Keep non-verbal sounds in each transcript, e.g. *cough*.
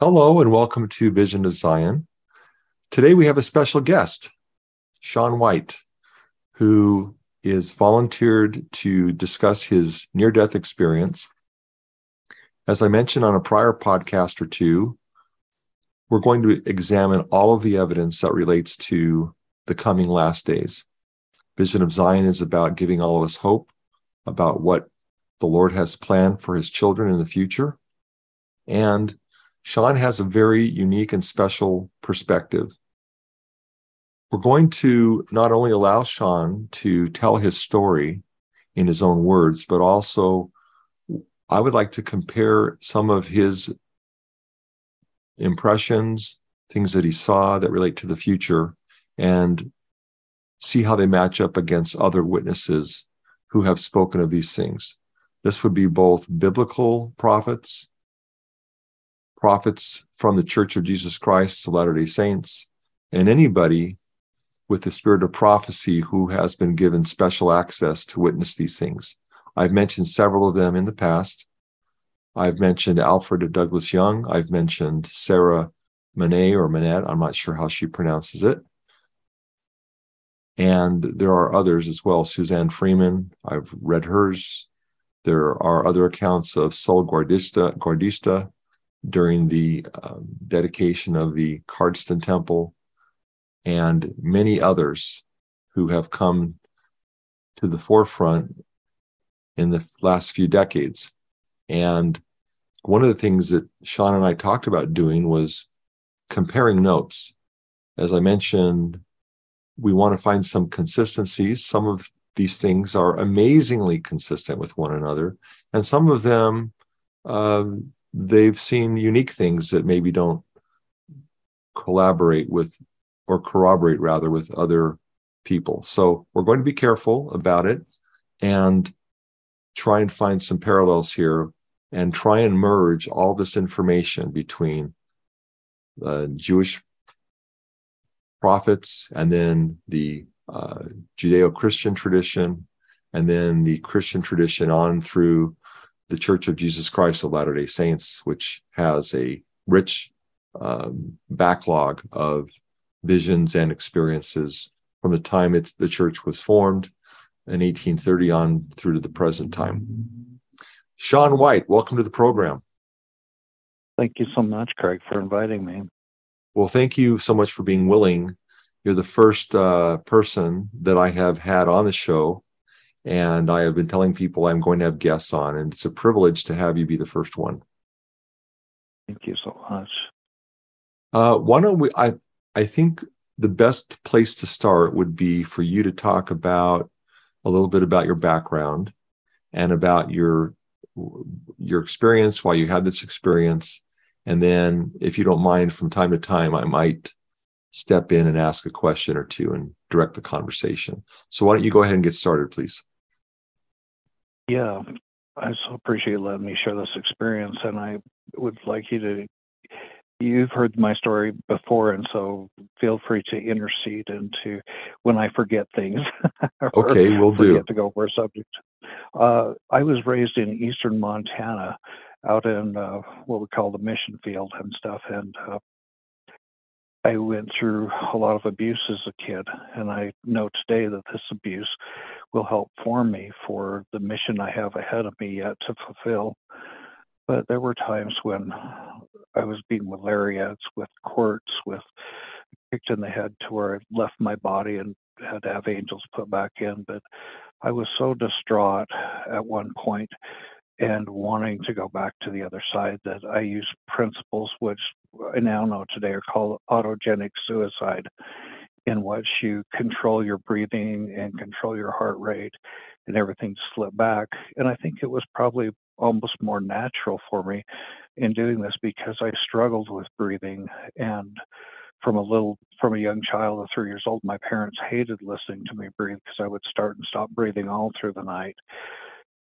Hello, and welcome to Vision of Zion. Today we have a special guest, Shawn White, who is volunteered to discuss his near death experience. As I mentioned on a prior podcast or two, we're going to examine all of the evidence that relates to the coming last days. Vision of Zion is about giving all of us hope about what the Lord has planned for his children in the future. And Shawn has a very unique and special perspective. We're going to not only allow Shawn to tell his story in his own words, but also I would like to compare some of his impressions, things that he saw that relate to the future, and see how they match up against other witnesses who have spoken of these things. This would be both biblical prophets, prophets from the Church of Jesus Christ, the Latter day Saints, and anybody with the spirit of prophecy who has been given special access to witness these things. I've mentioned several of them in the past. I've mentioned Alfred Douglas Young. I've mentioned Sarah Manet or Manette. I'm not sure how she pronounces it. And there are others as well. Suzanne Freeman, I've read hers. There are other accounts of Sol Guardista, Guardista during the um, dedication of the Cardston Temple, and many others who have come to the forefront in the last few decades. And one of the things that Shawn and I talked about doing was comparing notes. As I mentioned, we want to find some consistencies. Some of these things are amazingly consistent with one another, and some of them uh, they've seen unique things that maybe don't collaborate with or corroborate rather with other people. So we're going to be careful about it and try and find some parallels here and try and merge all this information between uh, Jewish prophets and then the uh, Judeo Christian tradition and then the Christian tradition on through the Church of Jesus Christ of Latter day Saints, which has a rich um, backlog of visions and experiences from the time it's, the church was formed in 1830 on through to the present time. Shawn White, welcome to the program. Thank you so much, Craig, for inviting me. Well, thank you so much for being willing. You're the first uh, person that I have had on the show, and I have been telling people I'm going to have guests on, and it's a privilege to have you be the first one. Thank you so much. Uh, why don't we? I I think the best place to start would be for you to talk about a little bit about your background and about your your experience while you had this experience and then if you don't mind from time to time i might step in and ask a question or two and direct the conversation so why don't you go ahead and get started please yeah i so appreciate letting me share this experience and i would like you to you've heard my story before, and so feel free to intercede and to when I forget things. *laughs* okay, we'll do. To go over a subject. Uh, I was raised in eastern Montana, out in uh, what we call the mission field and stuff, and uh, I went through a lot of abuse as a kid, and I know today that this abuse will help form me for the mission I have ahead of me yet to fulfill. But there were times when I was beaten with lariats, with quirts, with kicked in the head to where I left my body and had to have angels put back in. But I was so distraught at one point and wanting to go back to the other side that I use principles which I now know today are called autogenic suicide, in which you control your breathing and control your heart rate and everything slip back. And I think it was probably almost more natural for me in doing this because I struggled with breathing and from a little from a young child of three years old my parents hated listening to me breathe because i would start and stop breathing all through the night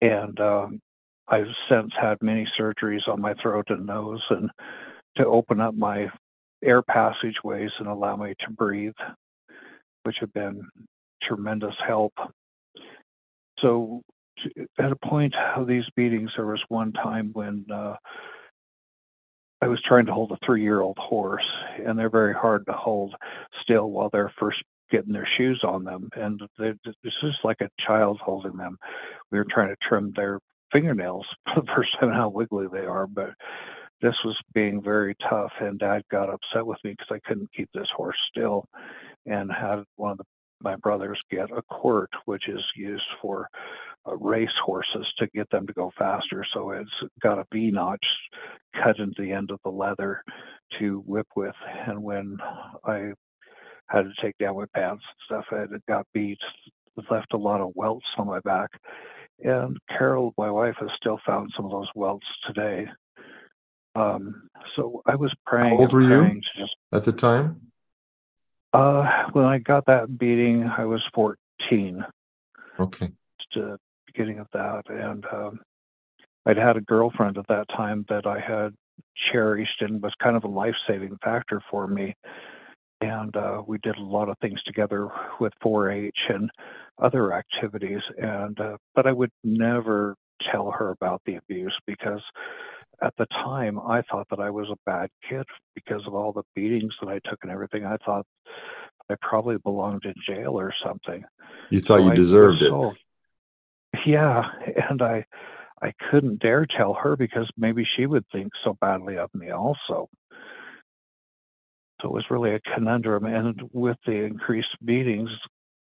and um, i've since had many surgeries on my throat and nose and to open up my air passageways and allow me to breathe which have been tremendous help. So, at a point of these beatings, there was one time when uh, I was trying to hold a three year old horse, and they're very hard to hold still while they're first getting their shoes on them. And it's just like a child holding them. We were trying to trim their fingernails *laughs* time, how wiggly they are. But this was being very tough, and Dad got upset with me because I couldn't keep this horse still, and had one of the, my brothers get a quirt, which is used for uh, race horses to get them to go faster. So it's got a V notch cut into the end of the leather to whip with. And when I had to take down my pants and stuff, I got beat, left a lot of welts on my back. And Carol, my wife, has still found some of those welts today. Um, so I was praying. How old were you just, at the time? Uh, when I got that beating, I was 14. Okay. Just uh, beginning of that, and um, I'd had a girlfriend at that time that I had cherished and was kind of a life-saving factor for me. And uh, we did a lot of things together with 4-H and other activities. And uh, but I would never tell her about the abuse because at the time I thought that I was a bad kid because of all the beatings that I took and everything. I thought I probably belonged in jail or something. You thought so you deserved it. Yeah, and I I couldn't dare tell her because maybe she would think so badly of me also. So it was really a conundrum. And with the increased beatings,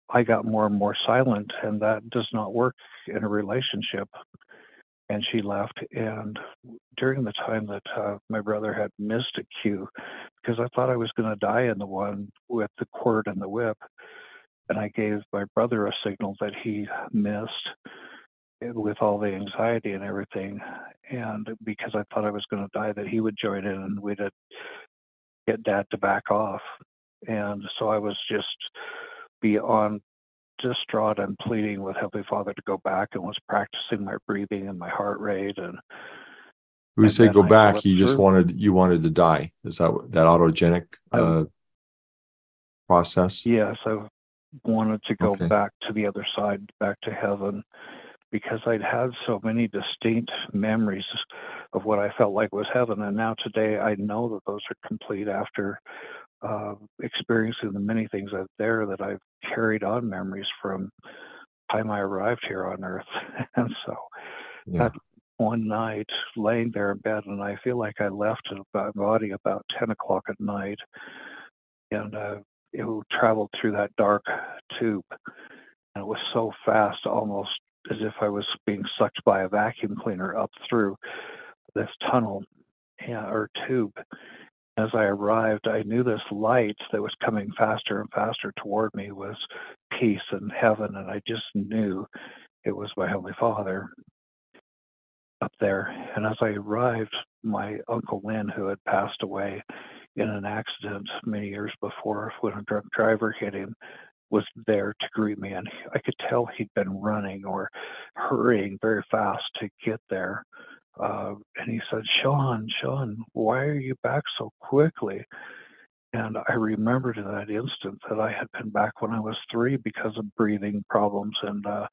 I got more and more silent, and that does not work in a relationship and she left. And during the time that uh, my brother had missed a cue, because I thought I was going to die in the one with the cord and the whip, and I gave my brother a signal that he missed with all the anxiety and everything. And because I thought I was going to die, that he would join in and we'd get dad to back off. And so I was just beyond distraught and pleading with Heavenly Father to go back and was practicing my breathing and my heart rate and when you say go I back, you just wanted you wanted to die. Is that that autogenic uh, process? Yes, I wanted to go okay. back to the other side, back to heaven, because I'd had so many distinct memories of what I felt like was heaven, and now today I know that those are complete after uh, experiencing the many things out there that I've carried on memories from time I arrived here on Earth. *laughs* and so yeah. that one night laying there in bed, and I feel like I left my body about 10 o'clock at night, and uh, it traveled through that dark tube. And it was so fast, almost as if I was being sucked by a vacuum cleaner up through this tunnel or tube as I arrived, I knew this light that was coming faster and faster toward me was peace and heaven, and I just knew it was my Heavenly Father up there. And as I arrived, my Uncle Lynn, who had passed away in an accident many years before when a drunk driver hit him, was there to greet me. And I could tell he'd been running or hurrying very fast to get there. Uh, and he said, Shawn, Shawn, why are you back so quickly? And I remembered in that instant that I had been back when I was three because of breathing problems. And, uh,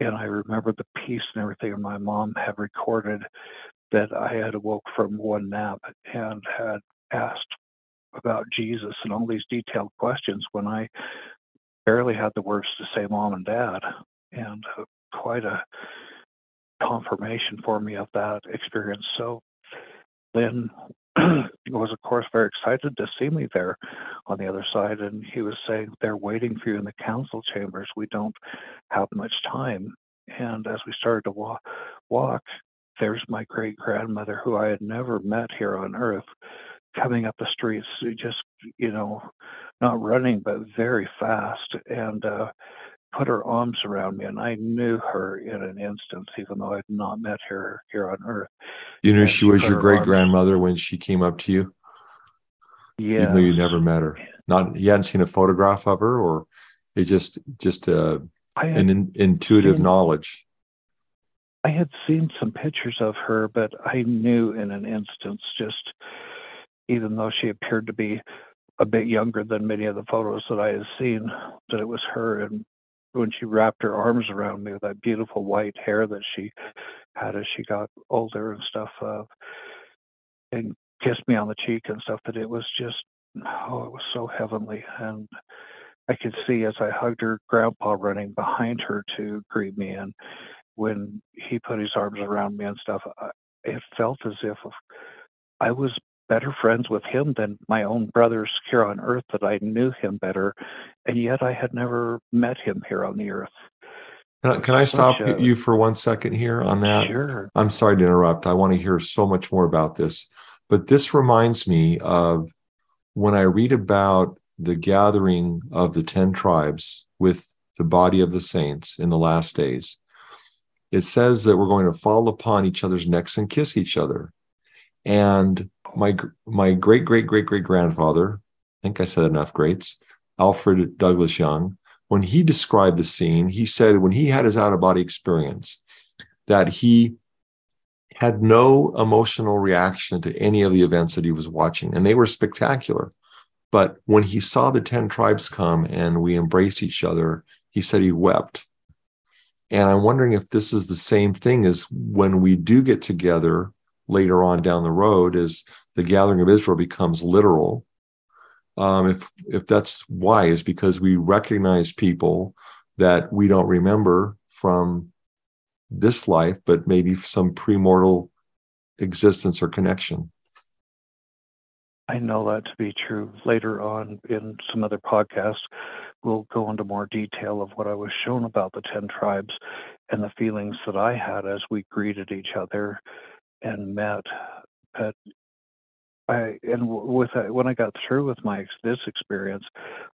and I remembered the peace and everything. And my mom had recorded that I had awoke from one nap and had asked about Jesus and all these detailed questions when I barely had the words to say mom and dad. And uh, quite a confirmation for me of that experience. So Lynn was, of course, very excited to see me there on the other side. And he was saying, They're waiting for you in the council chambers. We don't have much time. And as we started to walk, walk there's my great grandmother, who I had never met here on earth, coming up the streets, just, you know, not running, but very fast. And, uh, put her arms around me, and I knew her in an instant, even though I'd not met her here on Earth. You knew she, she was your great grandmother when she came up to you. Yeah, even though you never met her. Not you hadn't seen a photograph of her, or it just just uh, an in, intuitive seen, knowledge. I had seen some pictures of her, but I knew in an instance, just even though she appeared to be a bit younger than many of the photos that I had seen, that it was her. And when she wrapped her arms around me with that beautiful white hair that she had as she got older and stuff, uh, and kissed me on the cheek and stuff, that it was just, oh, it was so heavenly. And I could see as I hugged her grandpa running behind her to greet me. And when he put his arms around me and stuff, I, it felt as if I was better friends with him than my own brothers here on earth that I knew him better, and yet I had never met him here on the earth. Can I, can I stop a, uh, you for one second here on that? Sure. I'm sorry to interrupt. I want to hear so much more about this. But this reminds me of when I read about the gathering of the 10 tribes with the body of the saints in the last days. It says that we're going to fall upon each other's necks and kiss each other. And my my great great great great grandfather, I think I said enough greats, Alfred Douglas Young, when he described the scene, he said when he had his out of body experience, that he had no emotional reaction to any of the events that he was watching, and they were spectacular. But when he saw the 10 tribes come and we embraced each other, he said he wept. And I'm wondering if this is the same thing as when we do get together later on down the road as the gathering of Israel becomes literal. Um, if if that's wise, because we recognize people that we don't remember from this life, but maybe some premortal existence or connection. I know that to be true. Later on in some other podcasts, we'll go into more detail of what I was shown about the 10 tribes and the feelings that I had as we greeted each other and met. But I and with uh, when I got through with my this experience,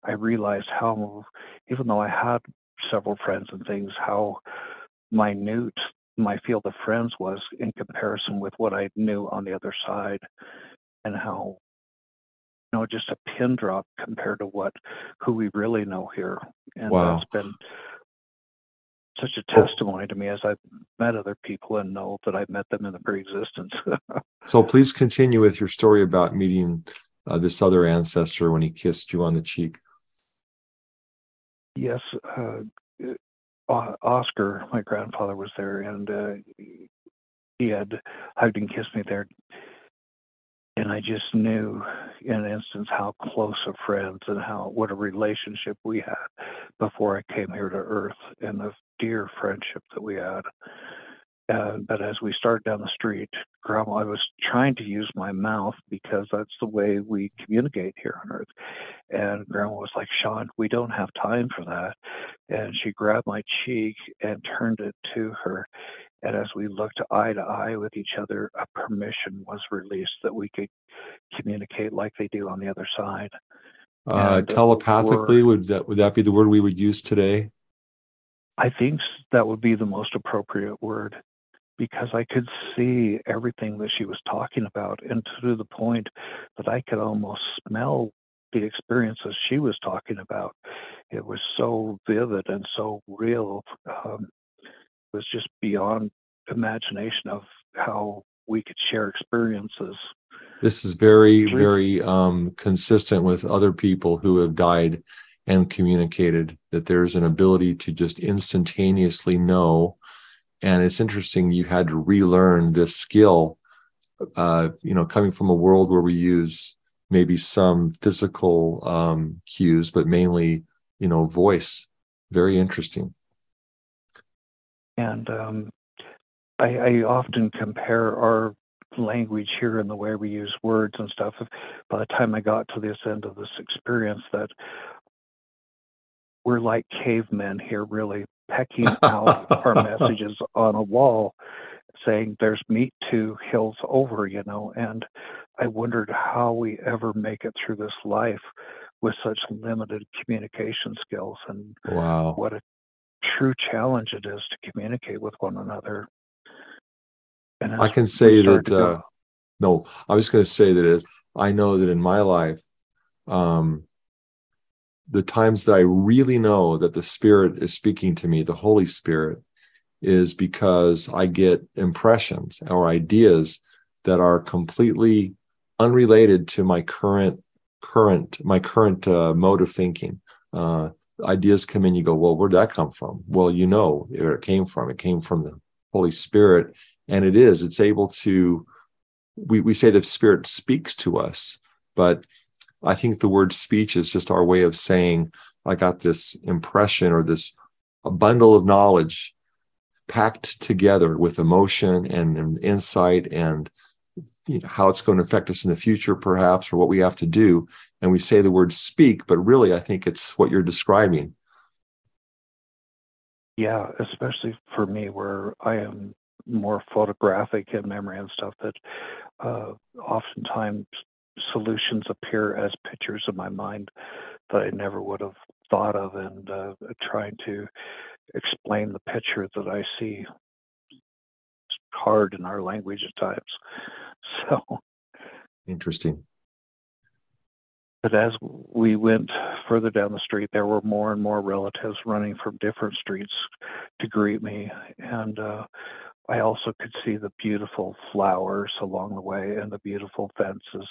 I realized how even though I had several friends and things, how minute my field of friends was in comparison with what I knew on the other side, and how you know just a pin drop compared to what who we really know here. And wow. that's been such a testimony to me as I've met other people and know that I've met them in the pre-existence. *laughs* so please continue with your story about meeting uh, this other ancestor when he kissed you on the cheek. Yes, uh, Oscar, my grandfather was there, and uh, he had hugged and kissed me there. And I just knew in an instance how close of friends and how what a relationship we had before I came here to Earth, and the dear friendship that we had. Uh, but as we started down the street, Grandma, I was trying to use my mouth because that's the way we communicate here on Earth. And Grandma was like, Shawn, we don't have time for that. And she grabbed my cheek and turned it to her. And as we looked eye to eye with each other, a permission was released that we could communicate like they do on the other side. Uh, telepathically, would that would that be the word we would use today? I think that would be the most appropriate word because I could see everything that she was talking about, and to the point that I could almost smell the experiences she was talking about. It was so vivid and so real. Um, was just beyond imagination of how we could share experiences. This is very, very um, consistent with other people who have died and communicated that there's an ability to just instantaneously know. And it's interesting you had to relearn this skill uh, you know coming from a world where we use maybe some physical um, cues but mainly you know voice. Very interesting and um, I, I often compare our language here and the way we use words and stuff by the time i got to this end of this experience that we're like cavemen here, really pecking out our *laughs* messages on a wall, saying there's meat two hills over, you know. And I wondered how we ever make it through this life with such limited communication skills, and wow, what a true challenge it is to communicate with one another. And I can say that. Uh, no, I was going to say that it, I know that in my life, um, the times that I really know that the Spirit is speaking to me, the Holy Spirit, is because I get impressions or ideas that are completely unrelated to my current current my current uh, mode of thinking. Uh, ideas come in, you go, well, where'd that come from? Well, you know where it came from. It came from the Holy Spirit, and it is. It's able to. We we say the Spirit speaks to us, but I think the word speech is just our way of saying, I got this impression or this a bundle of knowledge packed together with emotion and, and insight and you know, how it's going to affect us in the future, perhaps, or what we have to do. And we say the word speak, but really, I think it's what you're describing. Yeah, especially for me, where I am more photographic in memory and stuff, that uh, oftentimes solutions appear as pictures in my mind that I never would have thought of, and uh, trying to explain the picture that I see. Hard in our language at times. *laughs* So interesting. But as we went further down the street, there were more and more relatives running from different streets to greet me. And uh, I also could see the beautiful flowers along the way and the beautiful fences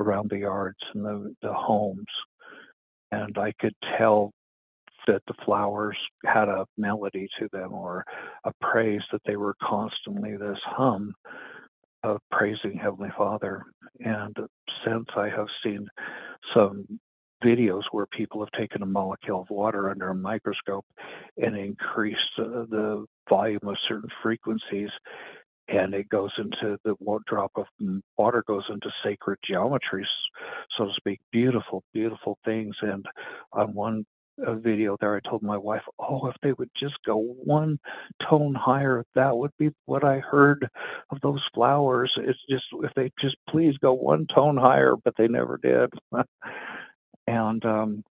around the yards and the, the homes. And I could tell that the flowers had a melody to them or a praise that they were constantly this hum of praising Heavenly Father. And since I have seen some videos where people have taken a molecule of water under a microscope and increased uh, the volume of certain frequencies and it goes into the drop of water goes into sacred geometries so to speak beautiful beautiful things and on one a video there, I told my wife, "Oh, if they would just go one tone higher, that would be what I heard of those flowers. It's just if they just please go one tone higher, but they never did." *laughs* and um,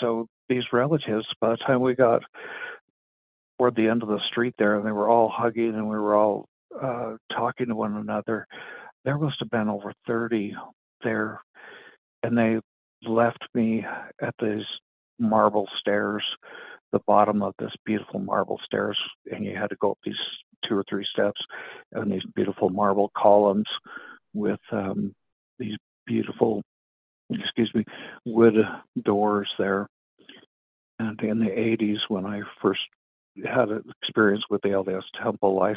so these relatives, by the time we got toward the end of the street there, and they were all hugging and we were all uh, talking to one another, there must have been over thirty there, and they left me at these marble stairs, the bottom of this beautiful marble stairs, and you had to go up these two or three steps and these beautiful marble columns with um, these beautiful, excuse me, wood doors there. And in the 80s, when I first had an experience with the LDS temple, I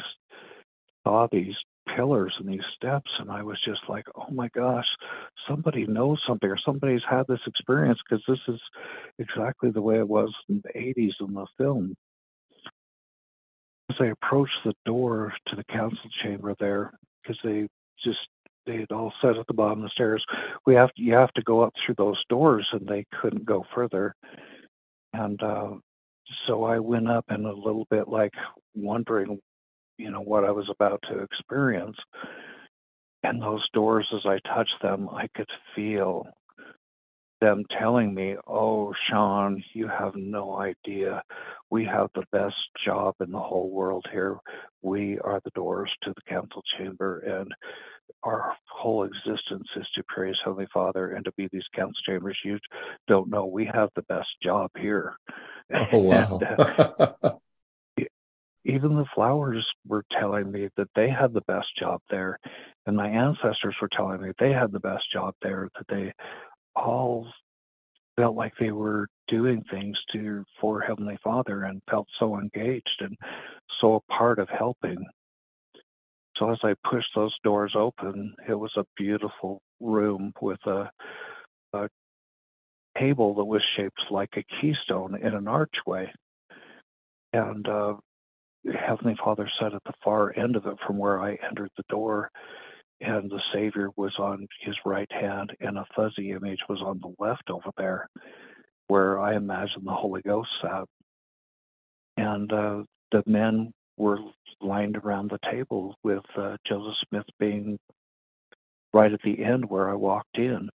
saw these pillars and these steps and i was just like oh my gosh somebody knows something or somebody's had this experience because this is exactly the way it was in the 80s in the film. As i approached the door to the council chamber there because they just they had all said at the bottom of the stairs we have to, you have to go up through those doors and they couldn't go further. And uh so I went up and a little bit like wondering you know what I was about to experience. And those doors, as I touched them, I could feel them telling me, Oh, Shawn, you have no idea. We have the best job in the whole world here. We are the doors to the council chamber, and our whole existence is to praise Heavenly Father and to be these council chambers. You don't know we have the best job here. Oh, wow. *laughs* and, uh, even the flowers were telling me that they had the best job there and my ancestors were telling me they had the best job there that they all felt like they were doing things to for heavenly father and felt so engaged and so a part of helping. So as i pushed those doors open it was a beautiful room with a, a table that was shaped like a keystone in an archway. And uh, Heavenly Father sat at the far end of it from where I entered the door, and the Savior was on his right hand, and a fuzzy image was on the left over there, where I imagine the Holy Ghost sat. And uh, the men were lined around the table, with uh, Joseph Smith being right at the end where I walked in.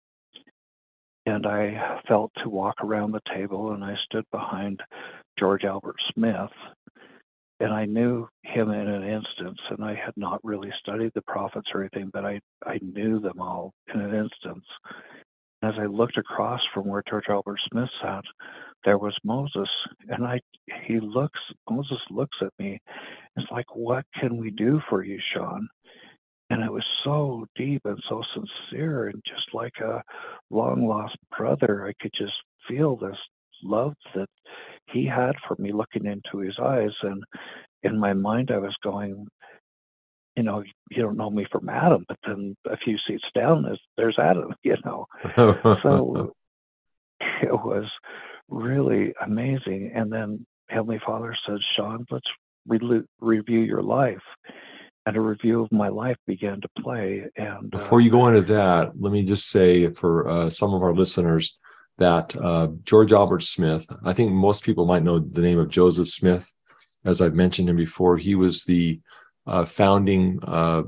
And I felt to walk around the table, and I stood behind George Albert Smith, and I knew him in an instance, and I had not really studied the prophets or anything, but I I knew them all in an instance. As I looked across from where George Albert Smith sat, there was Moses, and I he looks Moses looks at me. It's like, what can we do for you, Shawn? and it was so deep and so sincere and just like a long lost brother i could just feel this love that he had for me looking into his eyes and in my mind i was going you know you don't know me from adam but then a few seats down there's, there's adam *laughs* you know so *laughs* it was really amazing and then heavenly father said shawn let's re- review your life and a review of my life began to play. And before uh, you go into that, let me just say for uh, some of our listeners that uh, George Albert Smith, I think most people might know the name of Joseph Smith, as I've mentioned him before. He was the uh, founding uh,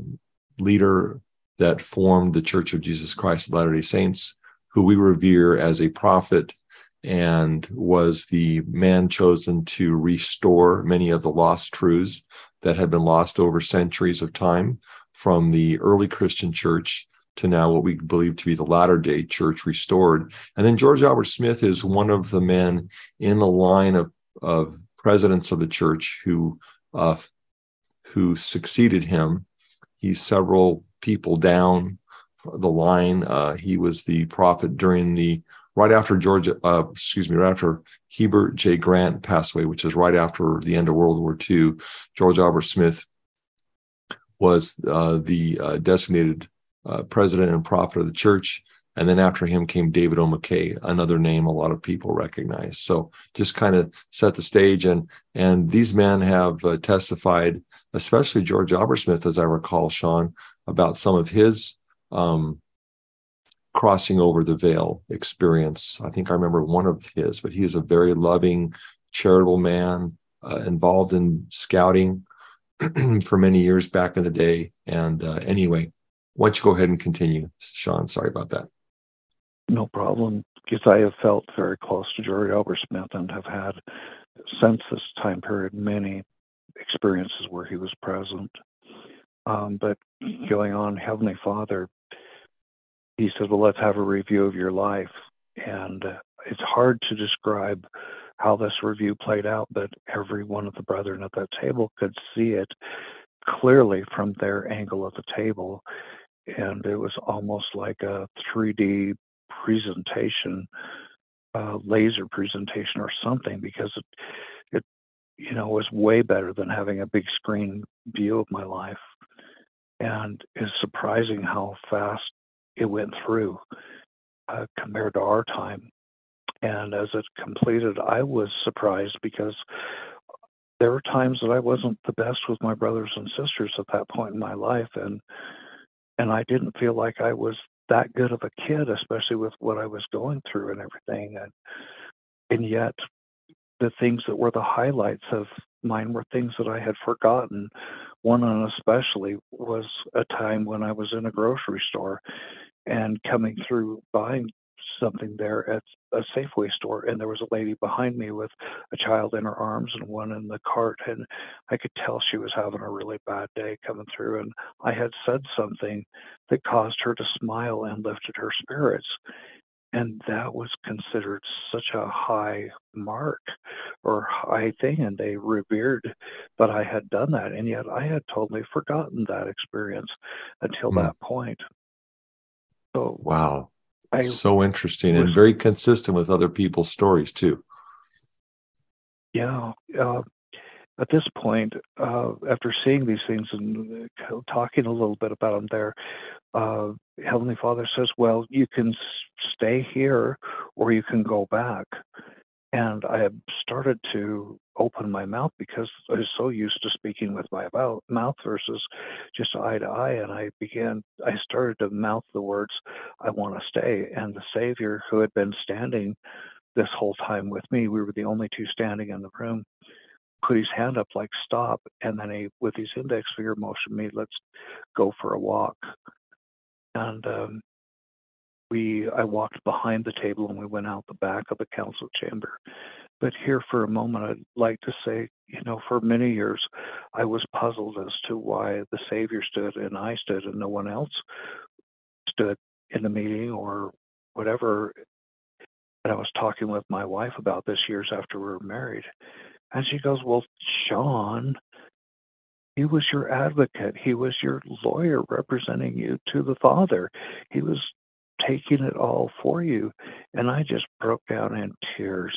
leader that formed the Church of Jesus Christ of Latter day Saints, who we revere as a prophet and was the man chosen to restore many of the lost truths that had been lost over centuries of time from the early Christian church to now what we believe to be the latter day church restored. And then George Albert Smith is one of the men in the line of, of presidents of the church who uh, who succeeded him. He's several people down the line. Uh, he was the prophet during the right after George, uh, excuse me, right after Heber J. Grant passed away, which is right after the end of World War II. George Albert Smith was uh, the uh, designated uh, president and prophet of the church. And then after him came David O. McKay, another name a lot of people recognize. So just kind of set the stage. And and these men have uh, testified, especially George Albert Smith, as I recall, Shawn, about some of his um, crossing over the veil experience. I think I remember one of his, but he is a very loving, charitable man, uh, involved in scouting *clears throat* for many years back in the day. And uh, anyway, why don't you go ahead and continue, Shawn? Sorry about that. No problem. Because I have felt very close to George Albert Smith and have had, since this time period, many experiences where he was present. Um, but going on, Heavenly Father he said, Well, let's have a review of your life. And uh, it's hard to describe how this review played out, but every one of the brethren at that table could see it clearly from their angle of the table. And it was almost like a 3D presentation, uh, laser presentation or something, because it, it, you know, was way better than having a big screen view of my life. And it's surprising how fast it went through uh, compared to our time. And as it completed, I was surprised because there were times that I wasn't the best with my brothers and sisters at that point in my life, and and I didn't feel like I was that good of a kid, especially with what I was going through and everything. And and yet, the things that were the highlights of mine were things that I had forgotten. One and especially was a time when I was in a grocery store and coming through buying something there at a Safeway store, and there was a lady behind me with a child in her arms and one in the cart, and I could tell she was having a really bad day coming through, and I had said something that caused her to smile and lifted her spirits. And that was considered such a high mark or high thing, and they revered that I had done that. And yet I had totally forgotten that experience until mm. that point. So wow, I so interesting was, and very consistent with other people's stories too. Yeah. Uh, at this point, uh, after seeing these things and uh, talking a little bit about them there, uh, Heavenly Father says, Well, you can stay here or you can go back. And I started to open my mouth because I was so used to speaking with my mouth versus just eye to eye. And I began, I started to mouth the words, I want to stay. And the Savior, who had been standing this whole time with me, we were the only two standing in the room, put his hand up like stop. And then he, with his index finger, motioned me, let's go for a walk. And um, we I walked behind the table and we went out the back of the council chamber. But here for a moment, I'd like to say, you know, for many years, I was puzzled as to why the Savior stood and I stood and no one else stood in the meeting or whatever. And I was talking with my wife about this years after we were married. And she goes, Well, Shawn, he was your advocate. He was your lawyer representing you to the Father. He was taking it all for you. And I just broke down in tears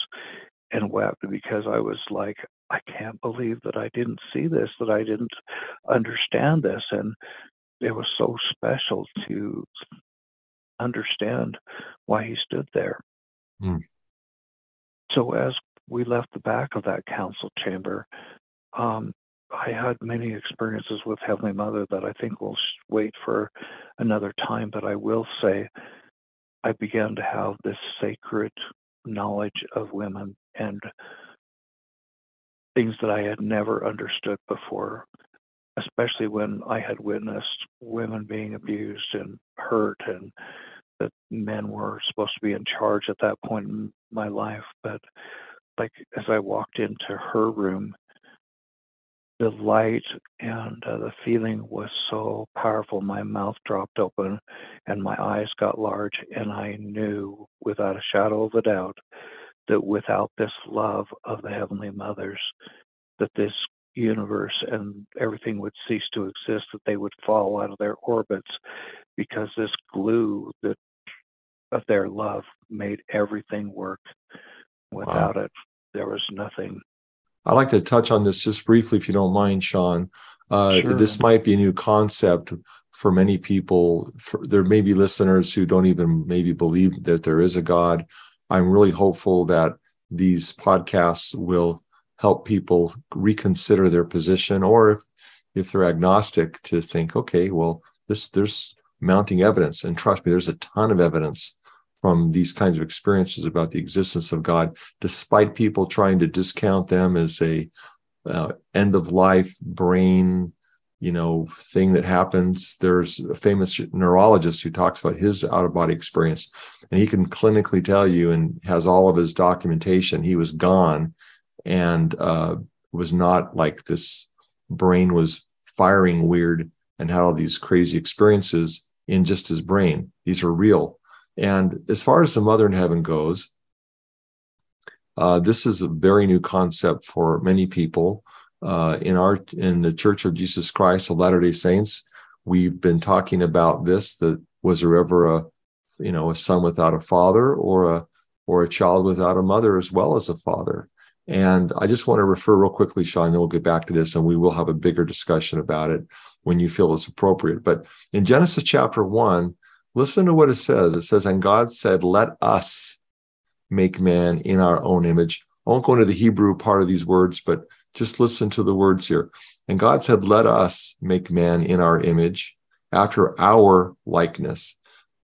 and wept because I was like, I can't believe that I didn't see this, that I didn't understand this. And it was so special to understand why he stood there. Mm. So as we left the back of that council chamber, um, I had many experiences with Heavenly Mother that I think will wait for another time, but I will say I began to have this sacred knowledge of women and things that I had never understood before, especially when I had witnessed women being abused and hurt and that men were supposed to be in charge at that point in my life. But like as I walked into her room the light and uh, the feeling was so powerful. My mouth dropped open and my eyes got large, and I knew without a shadow of a doubt that without this love of the Heavenly Mothers, that this universe and everything would cease to exist, that they would fall out of their orbits because this glue that of their love made everything work. Without wow. it, there was nothing I'd like to touch on this just briefly, if you don't mind, Shawn. Uh, sure. This might be a new concept for many people. For, there may be listeners who don't even maybe believe that there is a God. I'm really hopeful that these podcasts will help people reconsider their position, or if if they're agnostic, to think, okay, well, this there's mounting evidence, and trust me, there's a ton of evidence from these kinds of experiences about the existence of God, despite people trying to discount them as a uh, end of life brain, you know, thing that happens. There's a famous neurologist who talks about his out of body experience, and he can clinically tell you and has all of his documentation. He was gone and uh, was not like this brain was firing weird and had all these crazy experiences in just his brain. These are real. And as far as the mother in heaven goes, uh, this is a very new concept for many people. Uh, in our in the Church of Jesus Christ of Latter Day Saints, we've been talking about this. That was there ever a you know a son without a father or a or a child without a mother as well as a father? And I just want to refer real quickly, Shawn, then we'll get back to this and we will have a bigger discussion about it when you feel it's appropriate. But in Genesis chapter one, Listen to what it says. It says, And God said, Let us make man in our own image. I won't go into the Hebrew part of these words, but just listen to the words here. And God said, Let us make man in our image, after our likeness.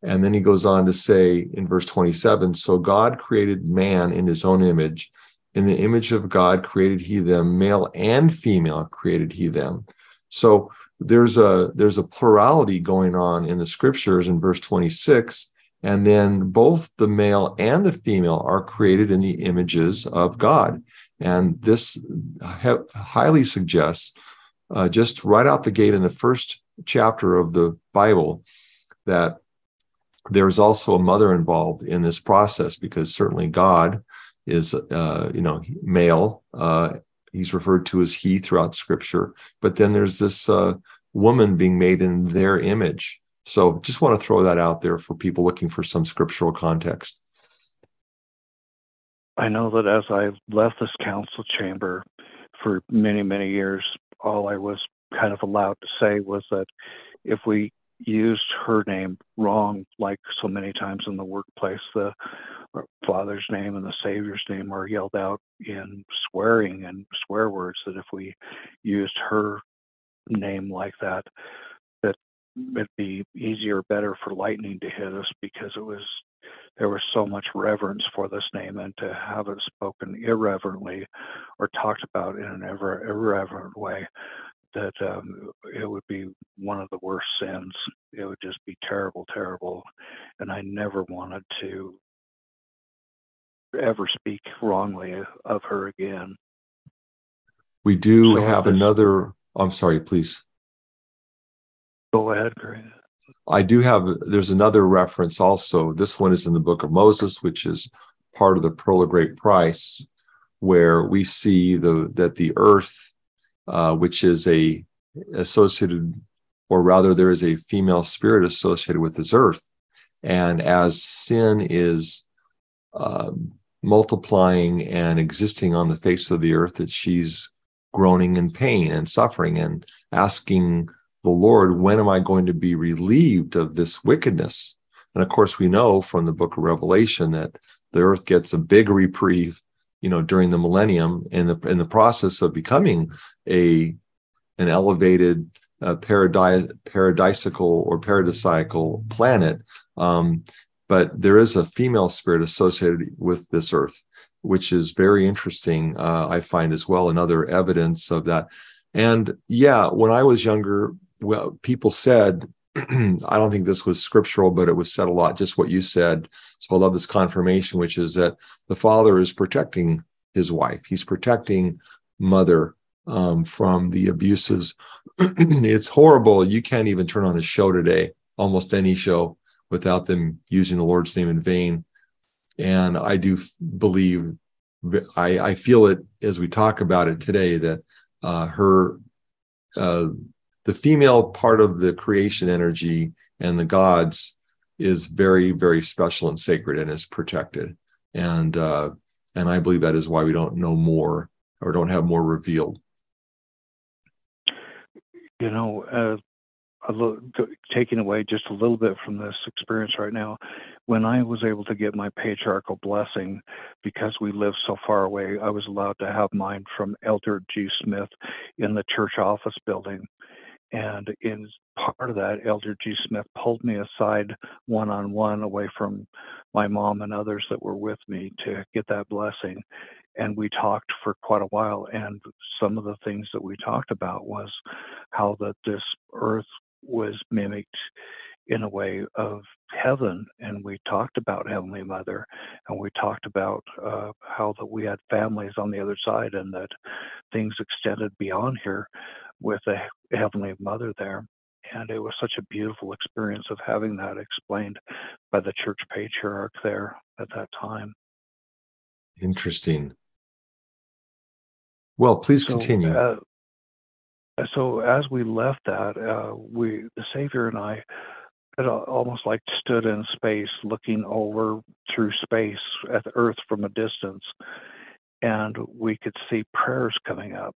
And then he goes on to say in verse 27 So God created man in his own image. In the image of God created he them, male and female created he them. So there's a there's a plurality going on in the scriptures in verse 26 and then both the male and the female are created in the images of god and this highly suggests uh, just right out the gate in the first chapter of the bible that there's also a mother involved in this process because certainly god is uh, you know male uh, he's referred to as he throughout scripture. But then there's this uh, woman being made in their image. So just want to throw that out there for people looking for some scriptural context i know that as i left this council chamber for many many years all i was kind of allowed to say was that if we used her name wrong like so many times in the workplace the Father's name and the Savior's name are yelled out in swearing and swear words. That if we used her name like that, that it'd be easier, better for lightning to hit us because it was there was so much reverence for this name, and to have it spoken irreverently or talked about in an ever irreverent way, that um, it would be one of the worst sins. It would just be terrible, terrible, and I never wanted to ever speak wrongly of her again. We do so have another. I'm sorry, please. Go ahead, Greg. I do have, there's another reference also. This one is in the book of Moses, which is part of the Pearl of Great Price, where we see the that the earth, uh, which is a associated, or rather, there is a female spirit associated with this earth. And as sin is uh, multiplying and existing on the face of the earth, that she's groaning in pain and suffering and asking the Lord, when am I going to be relieved of this wickedness? And of course, we know from the book of Revelation that the earth gets a big reprieve, you know, during the millennium in the in the process of becoming a an elevated uh, paradise, paradisical or paradisiacal planet. Um, but there is a female spirit associated with this earth, which is very interesting, uh, I find as well, another evidence of that. And yeah, when I was younger, well, people said, *clears throat* I don't think this was scriptural, but it was said a lot, just what you said. So I love this confirmation, which is that the father is protecting his wife, he's protecting mother um, from the abuses. *clears throat* it's horrible. You can't even turn on a show today, almost any show, without them using the Lord's name in vain. And I do believe, I, I feel it as we talk about it today that uh, her, uh, the female part of the creation energy and the gods is very, very special and sacred and is protected. And uh, and I believe that is why we don't know more or don't have more revealed you know, uh, little, taking away just a little bit from this experience right now, when I was able to get my patriarchal blessing, because we live so far away, I was allowed to have mine from Eldred G. Smith in the church office building. And in part of that, Eldred G. Smith pulled me aside one on one away from my mom and others that were with me to get that blessing and we talked for quite a while and some of the things that we talked about was how that this earth was mimicked in a way of heaven and we talked about heavenly mother and we talked about uh, how that we had families on the other side and that things extended beyond here with a heavenly mother there and it was such a beautiful experience of having that explained by the church patriarch there at that time. Interesting. Well, please so, continue. Uh, so as we left that, uh, we the Savior and I had almost like stood in space, looking over through space at the Earth from a distance, and we could see prayers coming up,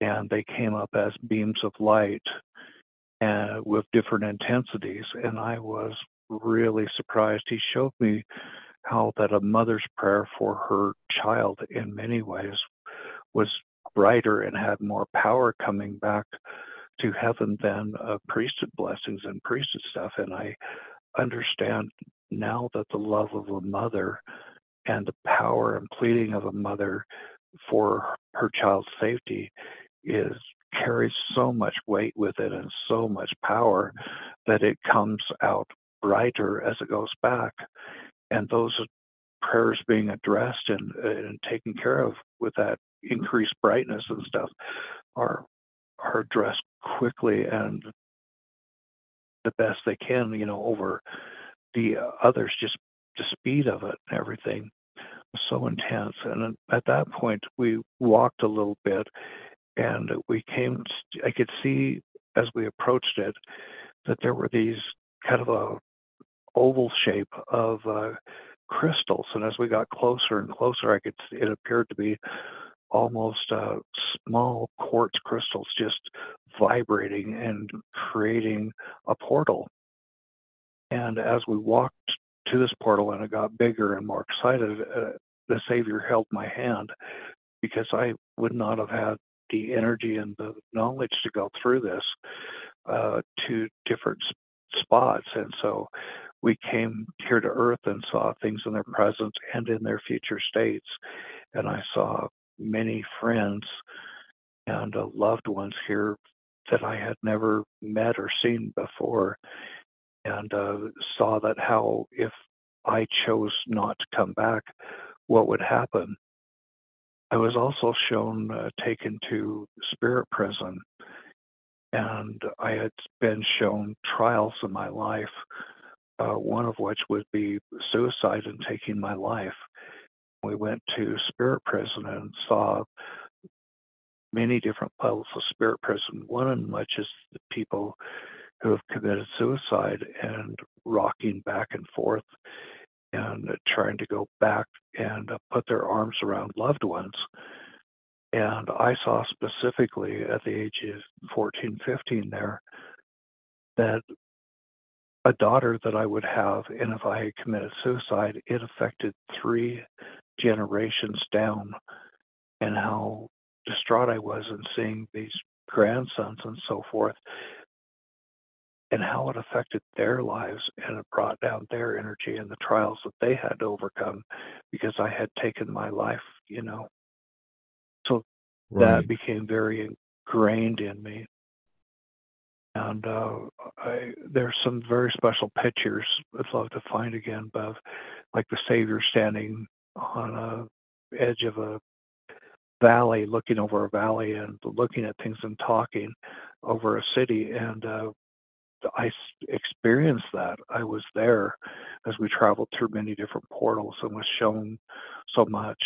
and they came up as beams of light, uh, with different intensities, and I was really surprised. He showed me how that a mother's prayer for her child in many ways was brighter and had more power coming back to heaven than uh, priesthood blessings and priesthood stuff. And I understand now that the love of a mother and the power and pleading of a mother for her child's safety is carries so much weight with it and so much power that it comes out brighter as it goes back. And those prayers being addressed and, and taken care of with that increased brightness and stuff are are addressed quickly and the best they can, you know, over the others. Just the speed of it and everything was so intense. And at that point, we walked a little bit, and we came. I could see as we approached it that there were these kind of a oval shape of uh, crystals. And as we got closer and closer, I could. It appeared to be almost uh, small quartz crystals just vibrating and creating a portal. And as we walked to this portal and it got bigger and more excited, uh, the Savior held my hand because I would not have had the energy and the knowledge to go through this uh, to different spots. And so we came here to earth and saw things in their present and in their future states. And I saw many friends and uh, loved ones here that I had never met or seen before, and uh, saw that how if I chose not to come back, what would happen. I was also shown uh, taken to spirit prison, and I had been shown trials in my life, uh, one of which would be suicide and taking my life we went to Spirit Prison and saw many different levels of spirit prison. One in which is the people who have committed suicide and rocking back and forth and trying to go back and uh, put their arms around loved ones. And I saw specifically at the age of 14, 15 there that a daughter that I would have, and if I had committed suicide, it affected three generations down, and how distraught I was in seeing these grandsons and so forth, and how it affected their lives, and it brought down their energy and the trials that they had to overcome because I had taken my life, you know. So right. that became very ingrained in me and uh, I, there's some very special pictures I'd love to find again, Bev, like the Savior standing on a edge of a valley, looking over a valley and looking at things and talking over a city. And uh, I experienced that. I was there as we traveled through many different portals and was shown so much.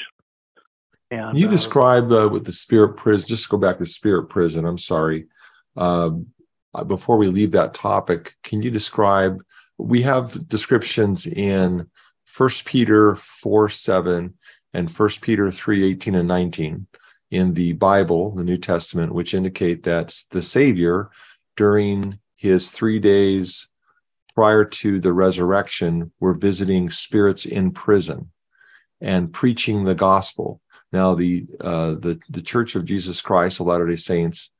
And you uh, describe uh, with the spirit prison. Just go back to spirit prison. I'm sorry. Um, uh, before we leave that topic, can you describe? We have descriptions in First Peter 4 7 and First Peter 3 18 and 19 in the Bible, the New Testament, which indicate that the Savior, during his three days prior to the resurrection, were visiting spirits in prison and preaching the gospel. Now, the uh, the the Church of Jesus Christ, the Latter Day Saints,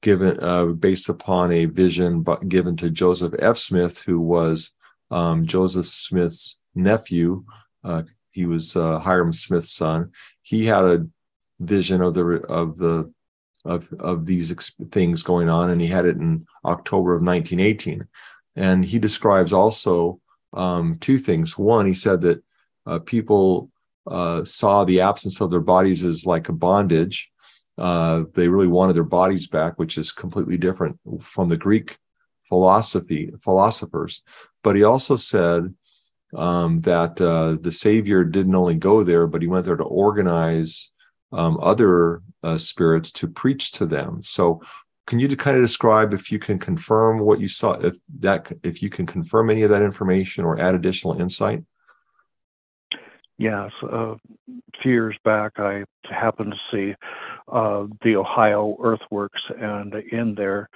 given uh, based upon a vision given to Joseph F. Smith, who was um, Joseph Smith's nephew. Uh, he was uh, Hyrum Smith's son. He had a vision of the of the of of these ex- things going on, and he had it in October of 1918. And he describes also um, two things. One, he said that uh, people uh, saw the absence of their bodies as like a bondage, uh, they really wanted their bodies back, which is completely different from the Greek philosophy philosophers. But he also said um, that uh, the Savior didn't only go there, but he went there to organize um, other uh, spirits to preach to them. So, can you kind of describe if you can confirm what you saw, if that, if you can confirm any of that information or add additional insight? Yes, uh, a few years back, I happened to see uh, the Ohio Earthworks, and in there,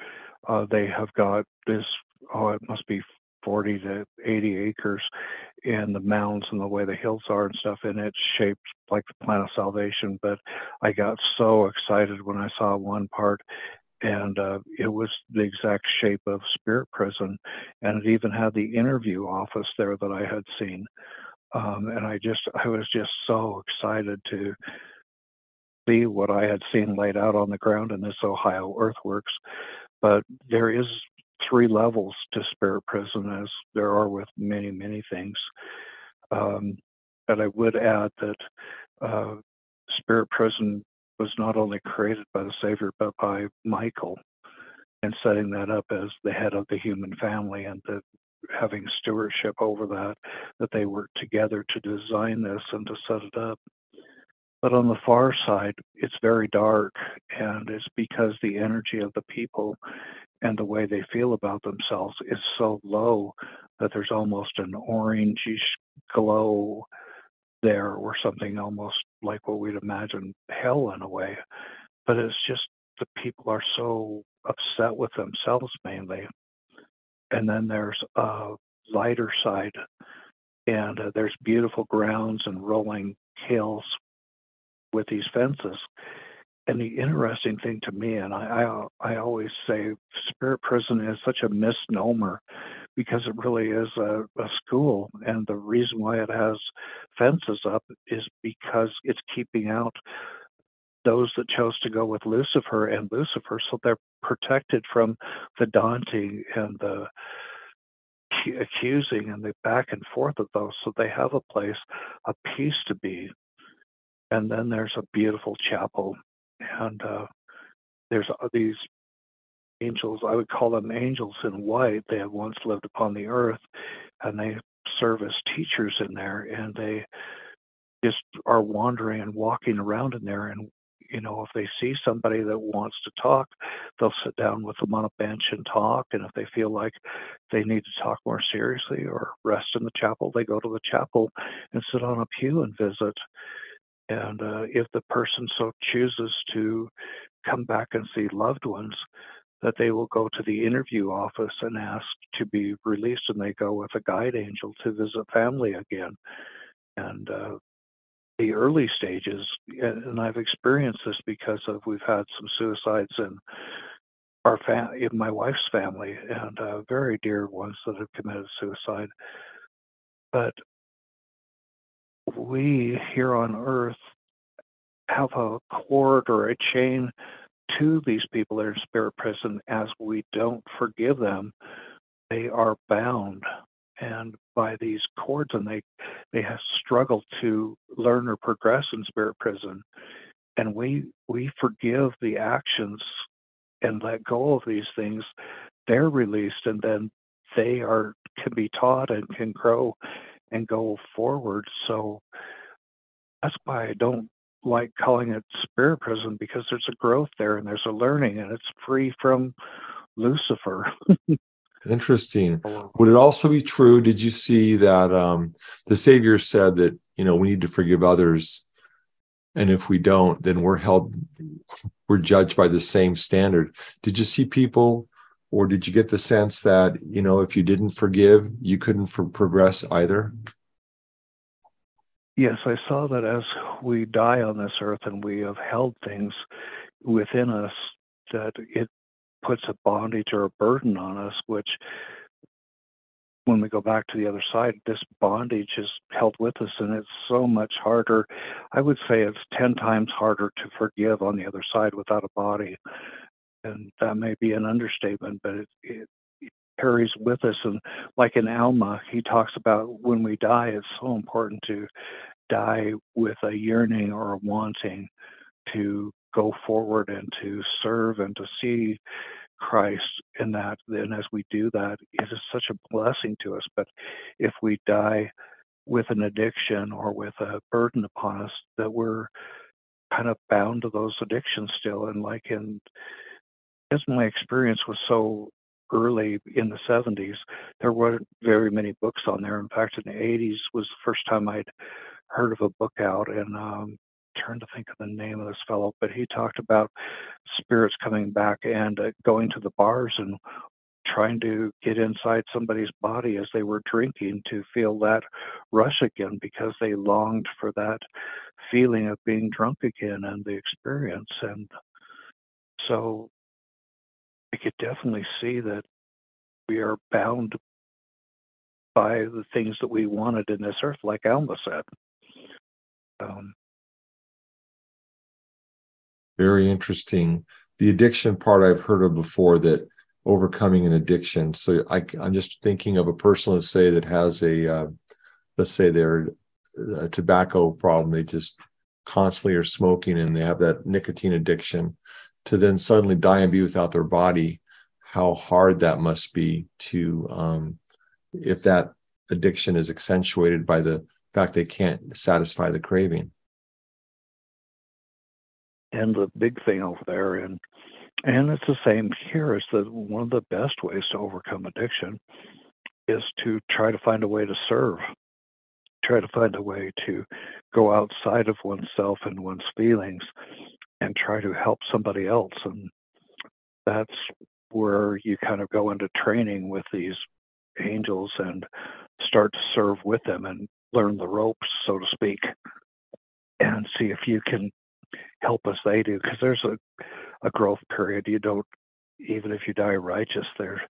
uh, they have got this. Oh, it must be 40 to 80 acres and the mounds and the way the hills are and stuff, and it's shaped like the plan of salvation. But I got so excited when I saw one part, and uh, it was the exact shape of Spirit Prison, and it even had the interview office there that I had seen. Um, and I just, I was just so excited to see what I had seen laid out on the ground in this Ohio earthworks. But there is three levels to Spirit Prison, as there are with many, many things. Um, but I would add that uh, Spirit Prison was not only created by the Savior, but by Michael, and setting that up as the head of the human family and the having stewardship over that, that they worked together to design this and to set it up. But on the far side, it's very dark, and it's because the energy of the people and the way they feel about themselves is so low that there's almost an orangish glow there, or something almost like what we'd imagine hell in a way. But it's just the people are so upset with themselves mainly and then there's a lighter side, and uh, there's beautiful grounds and rolling hills with these fences. And the interesting thing to me, and I, I, I always say, Spirit Prison is such a misnomer because it really is a, a school, and the reason why it has fences up is because it's keeping out those that chose to go with Lucifer and Lucifer, so they're protected from the daunting and the accusing and the back and forth of those. So they have a place, a peace to be. And then there's a beautiful chapel, and uh, there's these angels. I would call them angels in white. They have once lived upon the earth, and they serve as teachers in there, and they just are wandering and walking around in there and you know, if they see somebody that wants to talk, they'll sit down with them on a bench and talk. And if they feel like they need to talk more seriously or rest in the chapel, they go to the chapel and sit on a pew and visit. And uh, if the person so chooses to come back and see loved ones, that they will go to the interview office and ask to be released, and they go with a guide angel to visit family again. And uh, the early stages, and I've experienced this because of we've had some suicides in our fam- in my wife's family, and uh, very dear ones that have committed suicide. But we here on Earth have a cord or a chain to these people that are in spirit prison. As we don't forgive them they are bound and by these cords and they they have struggled to learn or progress in spirit prison. And we we forgive the actions and let go of these things. They're released and then they are can be taught and can grow and go forward so that's why i don't like calling it spirit prison because there's a growth there and there's a learning and it's free from lucifer Interesting. *laughs* Would it also be true? Did you see that um, the Savior said that you know we need to forgive others, and if we don't, then we're held, we're judged by the same standard. Did you see people, or did you get the sense that you know if you didn't forgive, you couldn't for progress either? Yes, I saw that as we die on this earth and we have held things within us, that it puts a bondage or a burden on us, which when we go back to the other side, this bondage is held with us, and it's so much harder. I would say it's 10 times harder to forgive on the other side without a body. And that may be an understatement, but it, it, it carries with us. And like in Alma, he talks about when we die, it's so important to die with a yearning or a wanting to go forward and to serve and to see Christ in that. Then, as we do that, it is such a blessing to us. But if we die with an addiction or with a burden upon us, that we're kind of bound to those addictions still. And like in, as my experience was so early in the 70s, there weren't very many books on there. In fact, in the 80s was the first time I'd heard of a book out, and um, trying to think of the name of this fellow, but he talked about spirits coming back and uh, going to the bars and trying to get inside somebody's body as they were drinking to feel that rush again because they longed for that feeling of being drunk again and the experience. And so I could definitely see that we are bound by the things that we wanted in this earth, like Alma said. Um, very interesting. The addiction part I've heard of before that overcoming an addiction. So I, am just thinking of a person, let's say, that has a, uh, let's say they're a tobacco problem. They just constantly are smoking and they have that nicotine addiction to then suddenly die and be without their body. How hard that must be to, um, if that addiction is accentuated by the fact they can't satisfy the craving and the big thing over there and and it's the same here is that one of the best ways to overcome addiction is to try to find a way to serve try to find a way to go outside of oneself and one's feelings and try to help somebody else and that's where you kind of go into training with these angels and start to serve with them and learn the ropes so to speak and see if you can help as they do because there's a, a growth period. You don't even if you die righteous there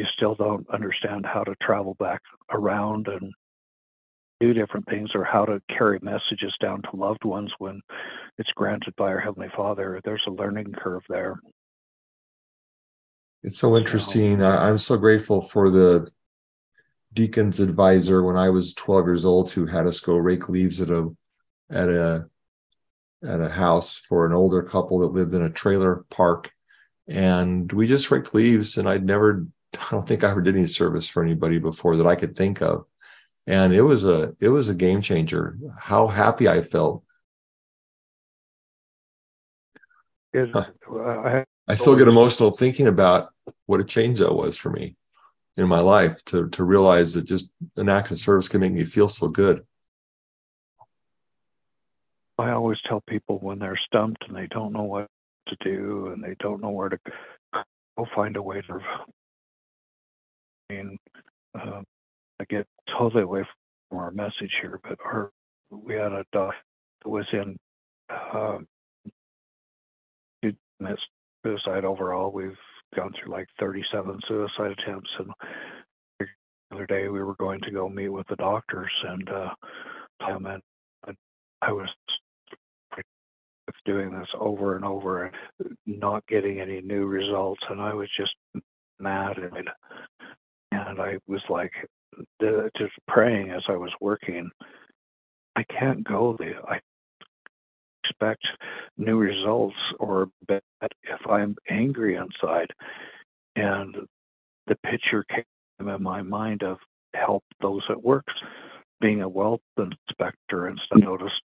you still don't understand how to travel back around and do different things or how to carry messages down to loved ones when it's granted by our heavenly father there's a learning curve there it's so interesting i'm so grateful for the deacon's advisor when i was 12 years old who had us go rake leaves at a at a at a house for an older couple that lived in a trailer park. And we just raked leaves, and I'd never, *laughs* I don't think I ever did any service for anybody before that I could think of. And it was a, it was a game changer. How happy I felt it, Huh. I, I still get emotional thinking about what a change that was for me in my life to to realize that just an act of service can make me feel so good. I always tell people when they're stumped and they don't know what to do and they don't know where to go, find a way to. I mean, uh, I get totally away from our message here, but our we had a doc that was in uh, suicide overall. We've gone through like 37 suicide attempts, and the other day we were going to go meet with the doctors, and uh, um, and I was *laughs* doing this over and over and not getting any new results, and I was just mad and and I was like just praying as I was working. I can't go there. I expect new results or bet if I'm angry inside. And the picture came in my mind of help those at work, being a weld inspector and I noticed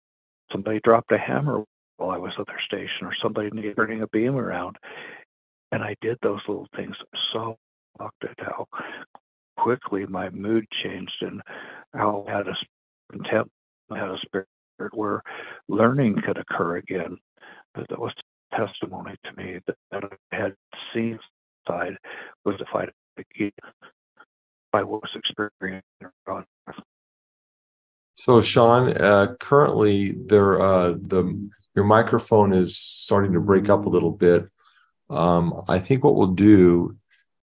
somebody dropped a hammer while I was at their station or somebody turning a beam around. And I did those little things so looked at how quickly my mood changed and how I had a contempt, I had a spirit where learning could occur again. But that was testimony to me that, that I had seen side was if I if I was experiencing So, Shawn, uh, currently there uh, the your microphone is starting to break up a little bit. Um, I think what we'll do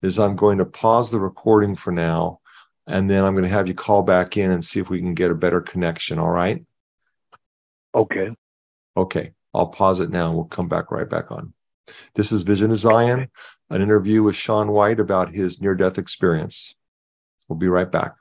is I'm going to pause the recording for now, and then I'm going to have you call back in and see if we can get a better connection. All right? Okay. Okay. I'll pause it now. We'll come back right back on. This is Vision of Zion, an interview with Shawn White about his near death experience. We'll be right back.